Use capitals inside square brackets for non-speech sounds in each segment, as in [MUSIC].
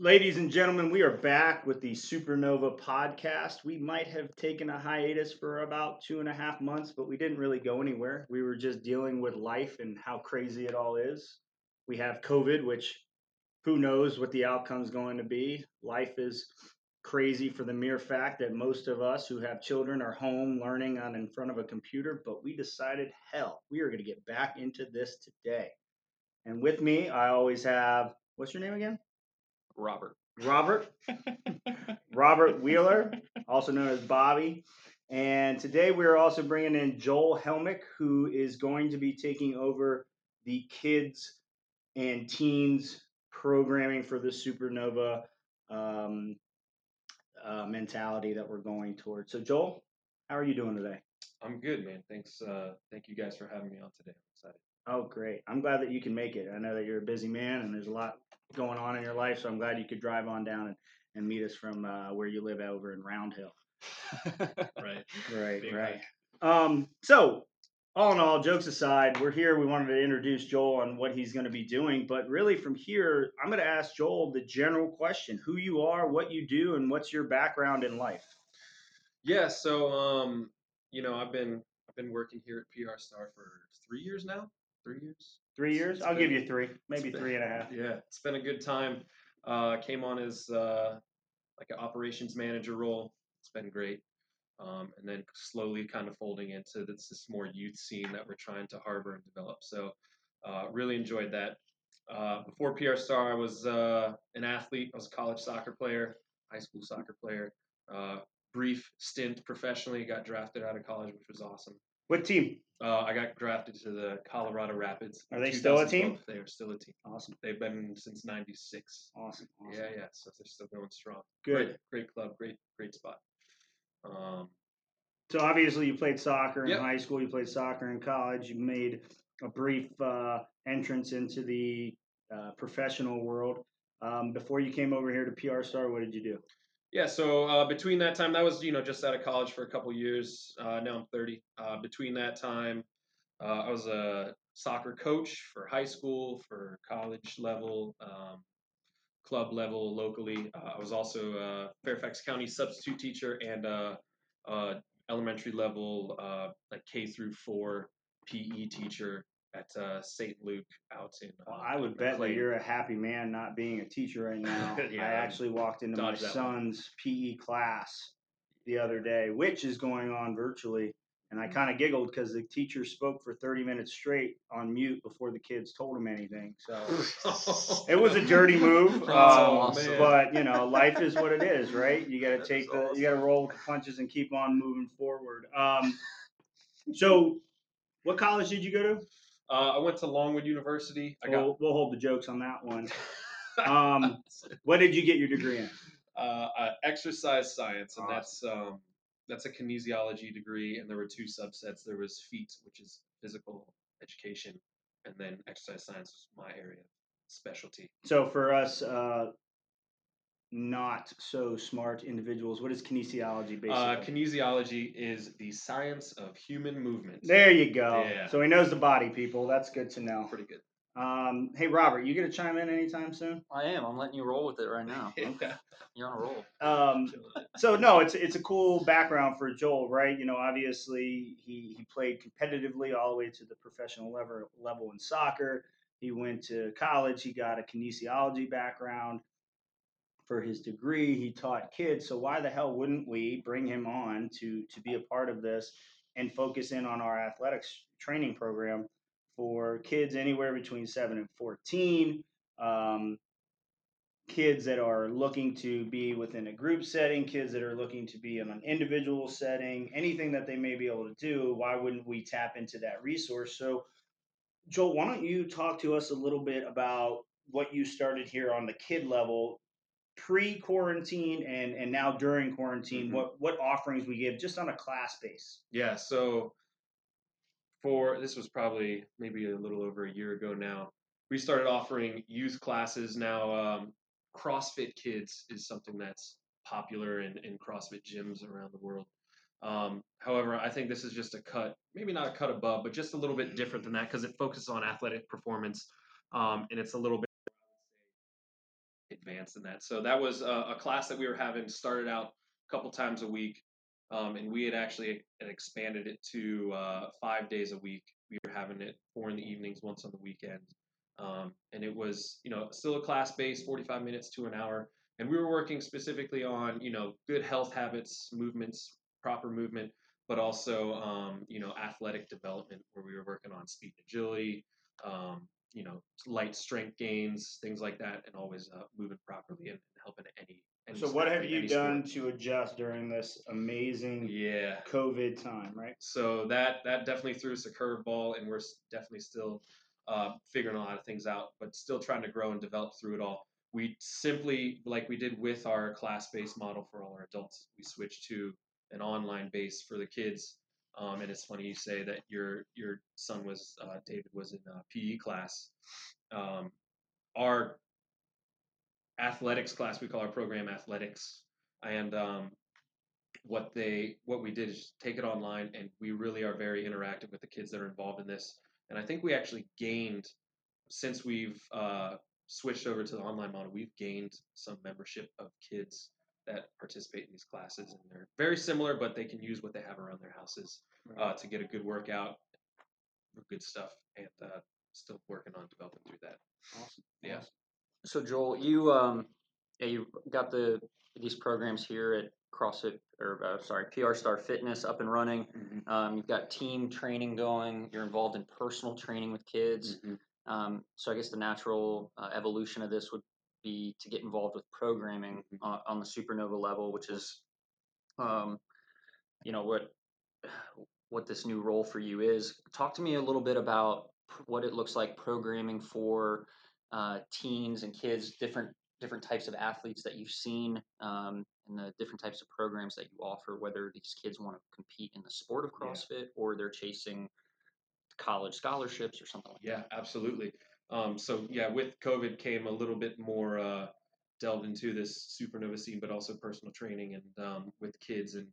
Ladies and gentlemen, we are back with the Supernova podcast. We might have taken a hiatus for about two and a half months, but we didn't really go anywhere. We were just dealing with life and how crazy it all is. We have COVID, which who knows what the outcome is going to be. Life is crazy for the mere fact that most of us who have children are home learning on in front of a computer, but we decided, hell, we are going to get back into this today. And with me, I always have, what's your name again? Robert. Robert. [LAUGHS] Robert Wheeler, also known as Bobby. And today we're also bringing in Joel Helmick, who is going to be taking over the kids and teens programming for the Supernova um, uh, mentality that we're going towards. So, Joel, how are you doing today? I'm good, man. Thanks. Uh, thank you guys for having me on today. I'm excited. Oh, great. I'm glad that you can make it. I know that you're a busy man and there's a lot going on in your life, so I'm glad you could drive on down and, and meet us from uh, where you live over in Round Hill. [LAUGHS] right. Right, Big right. Um, so, all in all, jokes aside, we're here. We wanted to introduce Joel on what he's going to be doing. But really, from here, I'm going to ask Joel the general question who you are, what you do, and what's your background in life. Yeah. So, um, you know, I've been I've been working here at PR Star for three years now. Three years. Three years? It's I'll give you three, maybe been- three and a half. Yeah, it's been a good time. Uh, came on as uh, like an operations manager role. It's been great. Um, and then slowly kind of folding into this, this more youth scene that we're trying to harbor and develop. So uh, really enjoyed that. Uh, before PR Star, I was uh, an athlete. I was a college soccer player, high school soccer player. Uh, brief stint professionally, got drafted out of college, which was awesome. What team? Uh, I got drafted to the Colorado Rapids. Are they still a team? They are still a team. Awesome. They've been since '96. Awesome. awesome. Yeah, yeah. So they're still going strong. Good. Great, great club. Great, great spot. Um, So obviously, you played soccer in Yep. high school. You played soccer in college. You made a brief uh, entrance into the uh, professional world. Um, before you came over here to PR Star, what did you do? Yeah. So uh, between that time, that was you know just out of college for a couple years. Uh, now I'm 30. Uh, between that time, uh, I was a soccer coach for high school, for college level, um, club level locally. Uh, I was also a Fairfax County substitute teacher and uh, elementary level, like K through four PE teacher at uh, St. Luke out in. Uh, Well, I would bet that you're a happy man not being a teacher right now. [LAUGHS] Yeah, I actually walked into my that one. son's PE class the other day, which is going on virtually. And I Mm-hmm. kind of giggled because the teacher spoke for 30 minutes straight on mute before the kids told him anything. So [LAUGHS] it was a dirty move. [LAUGHS] Um, awesome. But you know, life is what it is, right? You got to take the, you got to roll with the punches and keep on moving forward. Um, so, what college did you go to? Uh, I went to Longwood University. I got We'll, we'll hold the jokes on that one. [LAUGHS] Um, what did you get your degree in? uh, uh, exercise science, and Awesome. that's um, that's a kinesiology degree. And there were two subsets. There was PETE, which is physical education, and then exercise science was my area specialty. So, for us, uh, not so smart individuals, what is kinesiology basically? Uh, kinesiology is the science of human movement. there you go. Yeah. So he knows the body, people. That's good to know. Pretty good. Um, hey, Robert, you gonna chime in anytime soon? I am. I'm letting you roll with it right now. [LAUGHS] Yeah. You're on a roll. Um, so no, it's it's a cool background for Joel, right? You know, obviously he he played competitively all the way to the professional level level in soccer. He went to college. He got a kinesiology background for his degree. He taught kids. So why the hell wouldn't we bring him on to to be a part of this and focus in on our athletics training program for kids anywhere between seven and fourteen? Um, kids that are looking to be within a group setting, kids that are looking to be in an individual setting, anything that they may be able to do, why wouldn't we tap into that resource? So, Joel, why don't you talk to us a little bit about what you started here on the kid level pre quarantine and, and now during quarantine, Mhm. what, what offerings we give just on a class base? Yeah, so for this was probably maybe a little over a year ago now. We started offering youth classes now. Um, CrossFit Kids is something that's popular in, in CrossFit gyms around the world. Um, however, I think this is just a cut, maybe not a cut above, but just a little bit different than that because it focuses on athletic performance um, and it's a little bit advanced in that. So that was a, a class that we were having started out a couple times a week, um, and we had actually expanded it to uh, five days a week. We were having it four in the evenings, once on the weekend, um, and it was you know still a class based, 45 minutes to an hour, and we were working specifically on you know good health habits, movements, proper movement, but also um, you know athletic development where we were working on speed and agility, um, you know light strength gains, things like that, and always uh, moving properly and helping any. any So what have you done sport. to adjust during this amazing Yeah. COVID time, right? So that that definitely threw us a curveball, and we're definitely still uh, figuring a lot of things out, but still trying to grow and develop through it all. We simply, like we did with our class-based model for all our adults, we switched to an online base for the kids. Um, and it's funny you say that your your son was uh, David was in a PE class. Um, our athletics class, we call our program athletics, and um, what they what we did is take it online and we really are very interactive with the kids that are involved in this and i think we actually gained since we've uh, switched over to the online model we've gained some membership of kids that participate in these classes and they're very similar but they can use what they have around their houses uh, to get a good workout good stuff and uh, still working on developing through that Awesome. Yeah. So Joel, you um, yeah, you got the these programs here at CrossFit or uh, sorry, PR Star Fitness up and running. Mhm. Um, you've got team training going. You're involved in personal training with kids. Mhm. Um, so I guess the natural uh, evolution of this would be to get involved with programming Mhm. on, on the supernova level, which is, um, you know, what what this new role for you is. Talk to me a little bit about what it looks like programming for uh, teens and kids, different different types of athletes that you've seen, um, and the different types of programs that you offer. Whether these kids want to compete in the sport of Yeah. CrossFit or they're chasing college scholarships or something like that. Yeah, absolutely. Um, so yeah, with COVID came a little bit more uh, delved into this supernova scene, but also personal training and um, with kids and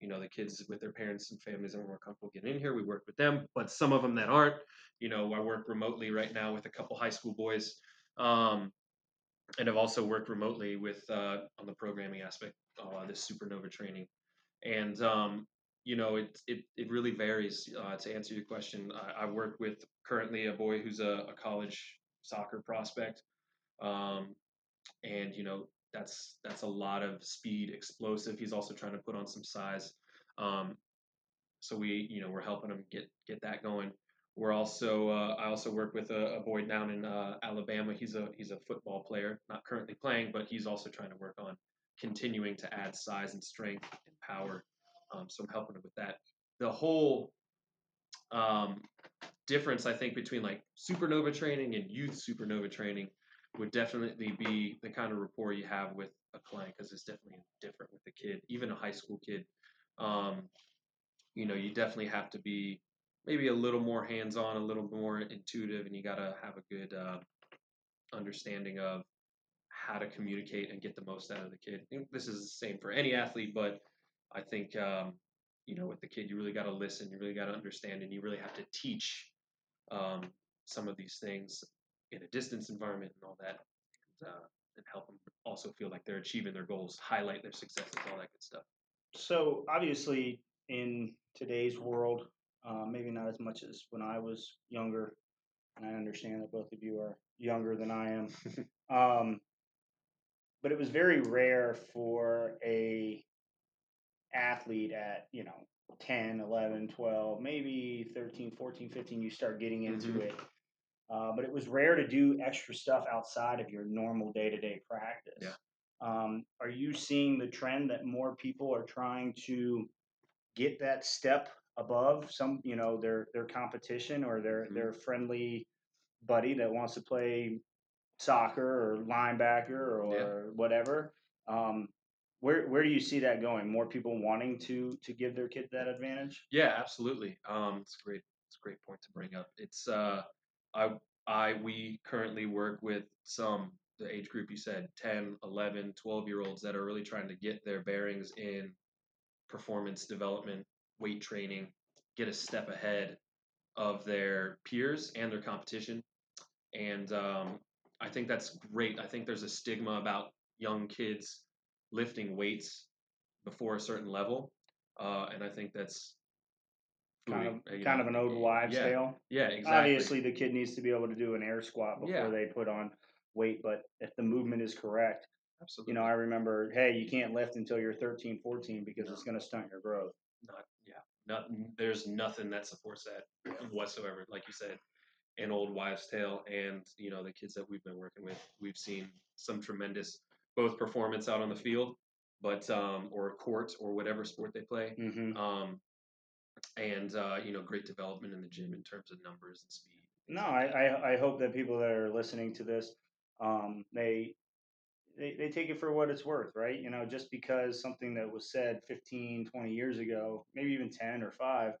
you know the kids with their parents and families are more comfortable getting in here. We work with them, but some of them that aren't, you know, I work remotely right now with a couple high school boys, um, and I've also worked remotely with uh, on the programming aspect, uh, this supernova training, and um, you know it it, it really varies. Uh, to answer your question, I, I work with currently a boy who's a, a college soccer prospect, um, and you know that's that's a lot of speed, explosive. He's also trying to put on some size. Um, so we you know we're helping him get get that going. We're also uh, I also work with a, a boy down in uh, Alabama. He's a he's a football player, not currently playing, but he's also trying to work on continuing to add size and strength and power. Um, so I'm helping him with that. The whole um, difference I think between like supernova training and youth supernova training would definitely be the kind of rapport you have with a client because it's definitely different with a kid, even a high school kid. Um, you know, you definitely have to be maybe a little more hands-on, a little more intuitive, and you got to have a good uh, understanding of how to communicate and get the most out of the kid. This is the same for any athlete, but I think um, you know, with the kid, you really got to listen, you really got to understand, and you really have to teach um, some of these things in a distance environment and all that, and, uh, and help them also feel like they're achieving their goals, highlight their successes, all that good stuff. So obviously, in today's world, uh, maybe not as much as when I was younger, and I understand that both of you are younger than I am. [LAUGHS] um, but it was very rare for a athlete at you know 10 11 12 maybe 13 14 15 you start getting into Mhm. it uh, but it was rare to do extra stuff outside of your normal day-to-day practice Yeah. um, are you seeing the trend that more people are trying to get that step above some you know their their competition or their Mhm. their friendly buddy that wants to play soccer or linebacker or Yeah. whatever um, where where do you see that going more people wanting to to give their kid that advantage Yeah, absolutely. Um, it's great. It's a great point to bring up. It's uh, I I we currently work with some the age group you said 10, 11, 12 year olds that are really trying to get their bearings in performance development, weight training, get a step ahead of their peers and their competition. And um, I think that's great. I think there's a stigma about young kids lifting weights before a certain level, uh, and I think that's kind of uh, you kind of an old wives' yeah, tale. Yeah, exactly. Obviously, the kid needs to be able to do an air squat before Yeah. they put on weight, but if the movement is correct, absolutely. you know, I remember, hey, you can't lift until you're 13, 14 because No. it's going to stunt your growth. not yeah not there's nothing that supports that whatsoever like you said an old wives tale and you know the kids that we've been working with we've seen some tremendous both performance out on the field but um or court or whatever sport they play hmm um and uh you know great development in the gym in terms of numbers and speed No, I. I, I hope that people that are listening to this, um, they, they, they take it for what it's worth, right? You know, just because something that was said 15, 20 years ago, maybe even 10 or five,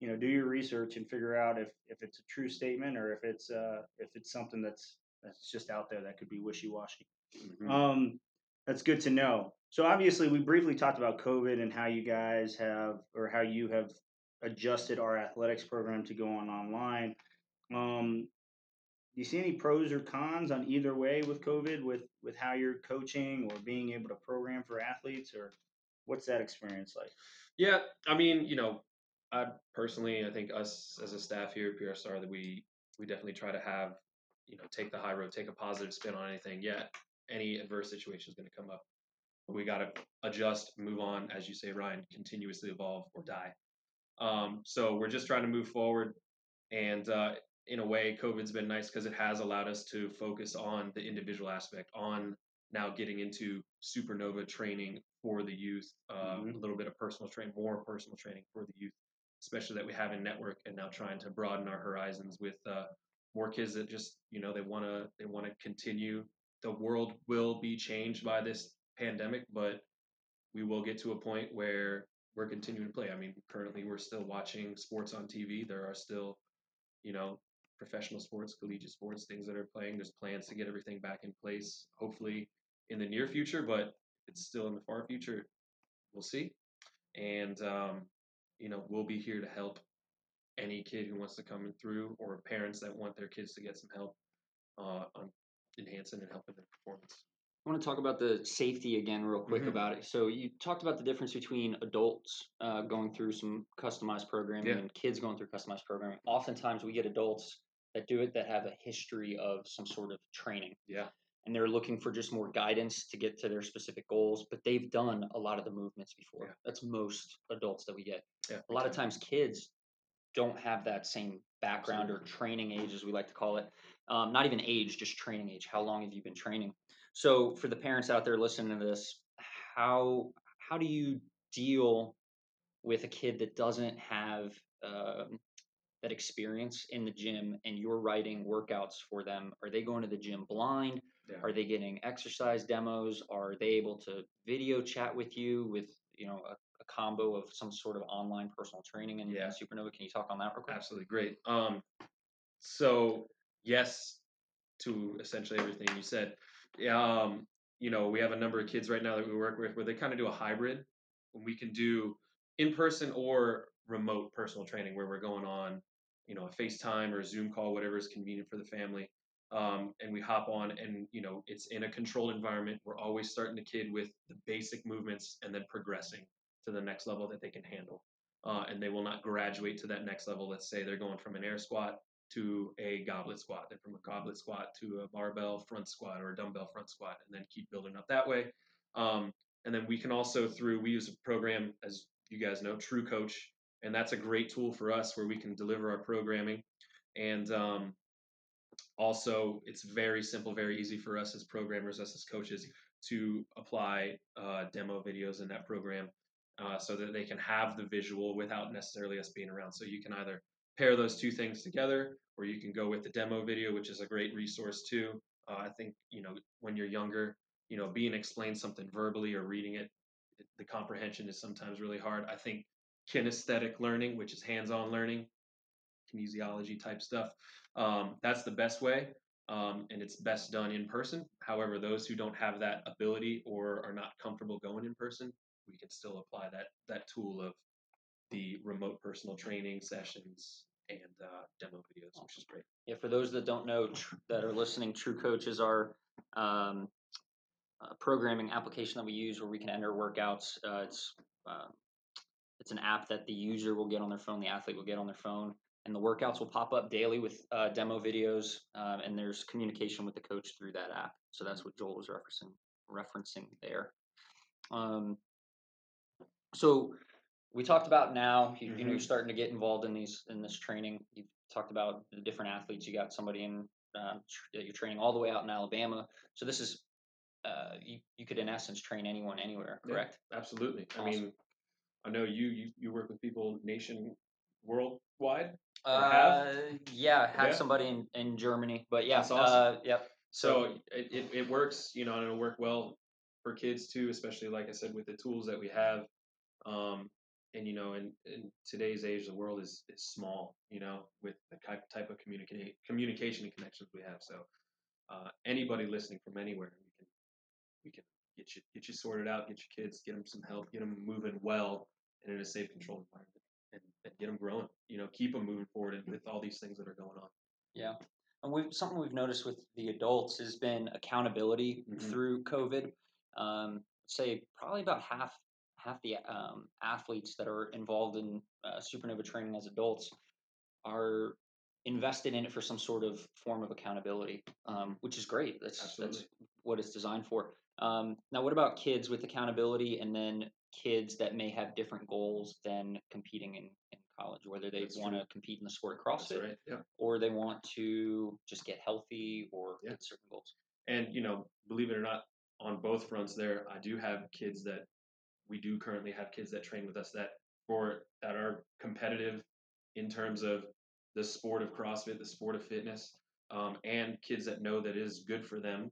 you know, do your research and figure out if, if it's a true statement or if it's, uh, if it's something that's, that's just out there that could be wishy-washy. Mhm. Um, that's good to know. So obviously, we briefly talked about COVID and how you guys have, or how you have adjusted our athletics program to go on online. Um, do you see any pros or cons on either way with COVID, with with how you're coaching or being able to program for athletes, or what's that experience like? Yeah, I mean, you know, I personally, I think us as a staff here at PR Star that we we definitely try to have, you know, take the high road, take a positive spin on anything. Yeah, any adverse situation is going to come up. We got to adjust, move on, as you say, Ryan, continuously evolve or die. Um, so we're just trying to move forward, and uh, in a way, COVID's been nice because it has allowed us to focus on the individual aspect, on now getting into supernova training for the youth, uh, Mhm. a little bit of personal training, more personal training for the youth, especially that we have in network, and now trying to broaden our horizons with uh, more kids that just you know they want to they want to continue. The world will be changed by this pandemic, but we will get to a point where we're continuing to play. I mean, currently we're still watching sports on TV. There are still, you know, professional sports, collegiate sports, things that are playing. There's plans to get everything back in place, hopefully in the near future, but it's still in the far future. We'll see. And um, you know, we'll be here to help any kid who wants to come through or parents that want their kids to get some help uh, on enhancing and helping their performance. I want to talk about the safety again, real quick Mhm. about it. So you talked about the difference between adults uh, going through some customized programming Yeah. and kids going through customized programming. Oftentimes, we get adults that do it that have a history of some sort of training, Yeah. and they're looking for just more guidance to get to their specific goals. But they've done a lot of the movements before. Yeah. That's most adults that we get. Yeah. A lot of times, kids don't have that same background or training age, as we like to call it. Um, not even age, just training age. How long have you been training? So, for the parents out there listening to this, how how do you deal with a kid that doesn't have um, that experience in the gym, and you're writing workouts for them? Are they going to the gym blind? Yeah. Are they getting exercise demos? Are they able to video chat with you with you know a, a combo of some sort of online personal training and, Yeah. Supernova? Can you talk on that real quick? Absolutely great. Um, so yes, to essentially everything you said. Um, you know, we have a number of kids right now that we work with where they kind of do a hybrid. When we can do in person or remote personal training, where we're going on, you know, a FaceTime or a Zoom call, whatever is convenient for the family. Um, and we hop on, and you know, it's in a controlled environment. We're always starting the kid with the basic movements and then progressing to the next level that they can handle. Uh, and they will not graduate to that next level. Let's say they're going from an air squat to a goblet squat, then from a goblet squat to a barbell front squat or a dumbbell front squat, and then keep building up that way. Um, and then we can also through we use a program as you guys know, True Coach, and that's a great tool for us where we can deliver our programming. And um, also, it's very simple, very easy for us as programmers, us as coaches, to apply uh, demo videos in that program uh, so that they can have the visual without necessarily us being around. So you can either pair those two things together, or you can go with the demo video, which is a great resource too. Uh, I think you know when you're younger, you know, being explained something verbally or reading it, the comprehension is sometimes really hard. I think kinesthetic learning, which is hands-on learning, kinesiology type stuff, um, that's the best way. Um, and it's best done in person. However, those who don't have that ability or are not comfortable going in person, we can still apply that that tool of the remote personal training sessions and uh, demo videos, which is great. Yeah, for those that don't know tr- that are listening, True Coach is our um, uh, programming application that we use where we can enter workouts. Uh, it's uh, it's an app that the user will get on their phone, the athlete will get on their phone, and the workouts will pop up daily with uh, demo videos, um, and there's communication with the coach through that app. So that's what Joel was referencing referencing there. Um, so we talked about now you, you know you're Mhm. starting to get involved in these in this training you talked about the different athletes you got somebody in um, tr- that you're training all the way out in alabama so this is uh, you, you could in essence train anyone anywhere Yeah. correct Absolutely. I mean, I know you, you you work with people nation worldwide. Or uh, have? yeah have Yeah. somebody in, in germany but yeah That's awesome. uh, yep So it, it, it works, you know, and it'll work well for kids too, especially like I said, with the tools that we have. Um, and you know, in, in today's age, the world is, is small, you know, with the type type of communicate communication and connections we have. So uh, anybody listening from anywhere, we can we can get you get you sorted out, get your kids, get them some help, get them moving well and in a safe, controlled environment, and, and get them growing. You know, keep them moving forward, and with all these things that are going on. Yeah, and we've something we've noticed with the adults has been accountability Mhm. through COVID. Um, say probably about half half the um, athletes that are involved in uh, Supernova training as adults are invested in it for some sort of form of accountability, um, which is great. That's that's what it's designed for. Um, now, what about kids with accountability, and then kids that may have different goals than competing in, in college, whether they want to compete in the sport of CrossFit right. Yeah. or they want to just get healthy or Yeah. hit certain goals. and you know believe it or not on both fronts there i do have kids that we do currently have kids that train with us that for that are competitive in terms of the sport of crossfit the sport of fitness um, and kids that know that it is good for them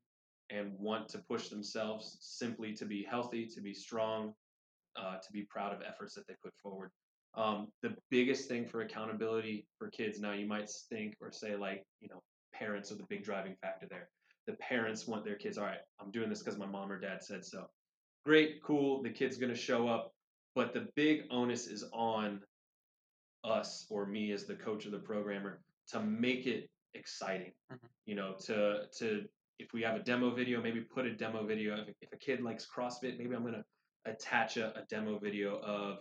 and want to push themselves simply to be healthy to be strong uh, to be proud of efforts that they put forward. Um, the biggest thing for accountability for kids now you might think or say like you know parents are the big driving factor there. The parents want their kids all right i'm doing this because my mom or dad said so great cool the kid's going to show up but the big onus is on us or me as the coach or the programmer to make it exciting Mhm. you know to to if we have a demo video maybe put a demo video if, if a kid likes crossfit maybe i'm going to attach a, a demo video of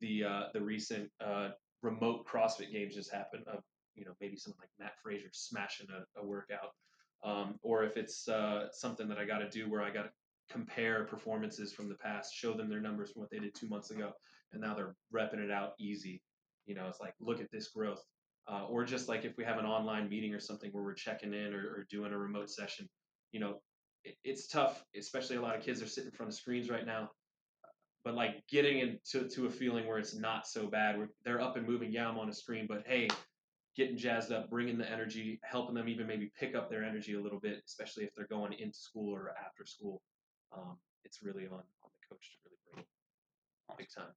the uh, the recent uh, remote CrossFit games just happened of you know maybe something like Mat Fraser smashing a, a workout, um, or if it's uh, something that I got to do where I got to compare performances from the past, show them their numbers from what they did two months ago, and now they're repping it out easy. You know, it's like look at this growth, uh, or just like if we have an online meeting or something where we're checking in or, or doing a remote session, you know, it, it's tough, especially a lot of kids are sitting in front of screens right now but like getting into to a feeling where it's not so bad. Where they're up and moving. Yeah, I'm on a screen, but hey, getting jazzed up, bringing the energy, helping them even maybe pick up their energy a little bit, especially if they're going into school or after school. Um, it's really on on the coach to really bring it big time.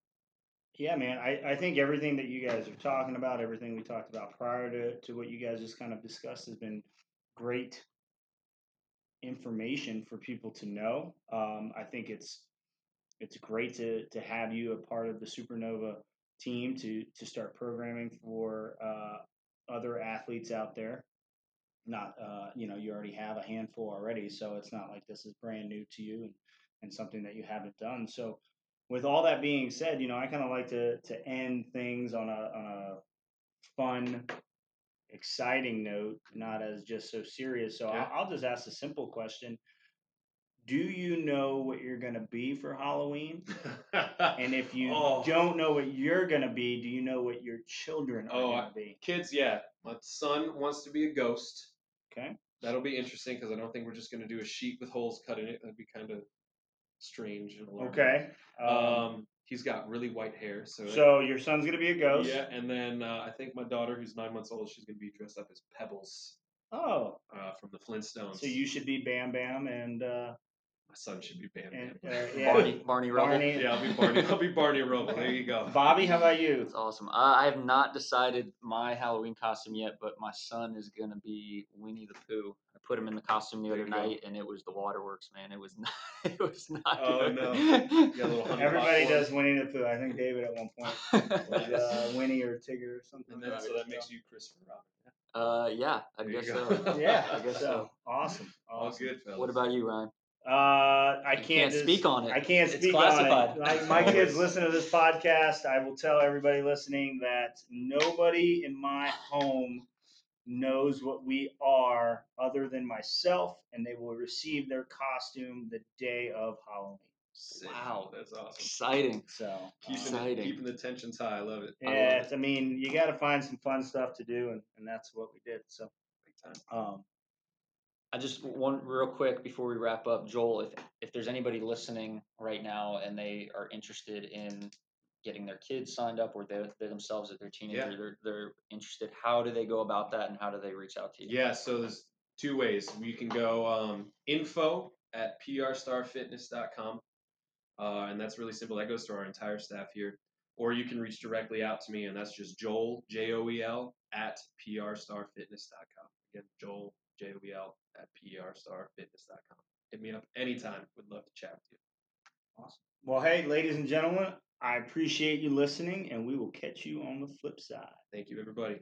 Yeah, man. I, I think everything that you guys are talking about, everything we talked about prior to, to what you guys just kind of discussed, has been great information for people to know. Um, I think it's it's great to to have you a part of the Supernova team to to start programming for uh, other athletes out there. Not uh, you know you already have a handful already, so it's not like this is brand new to you and, and something that you haven't done. So with all that being said, you know I kind of like to to end things on a on a fun, exciting note, not as just so serious. So Okay. I'll, I'll just ask a simple question. Do you know what you're going to be for Halloween? And if [LAUGHS] you Oh. don't know what you're going to be, do you know what your children are Oh, going to be? kids, yeah, my son wants to be a ghost. Okay. That'll be interesting because I don't think we're just going to do a sheet with holes cut in it. That'd be kind of strange and alarming. Okay. Um, Um, he's got really white hair, so so your son's going to be a ghost. Yeah, and then uh, I think my daughter, who's nine months old, she's gonna be dressed up as Pebbles Oh, uh, from the Flintstones. so you should be Bam Bam and uh, my son should be Bam and uh, [LAUGHS] yeah. Barney, Barney Rubble. Barney. Yeah, I'll be Barney. I'll be Barney Rubble. [LAUGHS] There you go. Bobby, how about you? That's awesome. Uh, I have not decided my Halloween costume yet, but my son is gonna be Winnie the Pooh. I put him in the costume the There other you go. night, and it was the waterworks, man. It was not. [LAUGHS] It was not. Oh, good. no. You got a little honey Everybody does Winnie the Pooh. I think David at one point was uh, Winnie or Tigger or something. And then like so that makes you Christopher Robin. uh, yeah, I There guess so. Yeah, I guess so so. awesome. All good, fellas. What about you, Ryan? Uh, I You can't, can't just- speak on it. I can't It's speak classified. on it. Like my [LAUGHS] kids listen to this podcast. I will tell everybody listening that nobody in my home knows what we are other than myself, and they will receive their costume the day of Halloween. Sick. Wow. That's awesome. Exciting. So Keeping, uh, it, Exciting. keeping the tensions high. I love it. I love yeah, it. I mean, you got to find some fun stuff to do, and, and that's what we did. So, Big time. um, I just one real quick before we wrap up, Joel. If if there's anybody listening right now and they are interested in getting their kids signed up, or they they themselves, if they're teenagers, they're they're interested. How do they go about that, and how do they reach out to you? Yeah, so there's two ways. You can go um, info at prstarfitness.com, uh, and that's really simple. That goes to our entire staff here. Or you can reach directly out to me, and that's just Joel, J O E L, at prstarfitness.com. Again, Joel, J O E L, at prstarfitness.com. Hit me up anytime. Would love to chat with you. Awesome. Well, hey, ladies and gentlemen, I appreciate you listening, and we will catch you on the flip side. Thank you, everybody.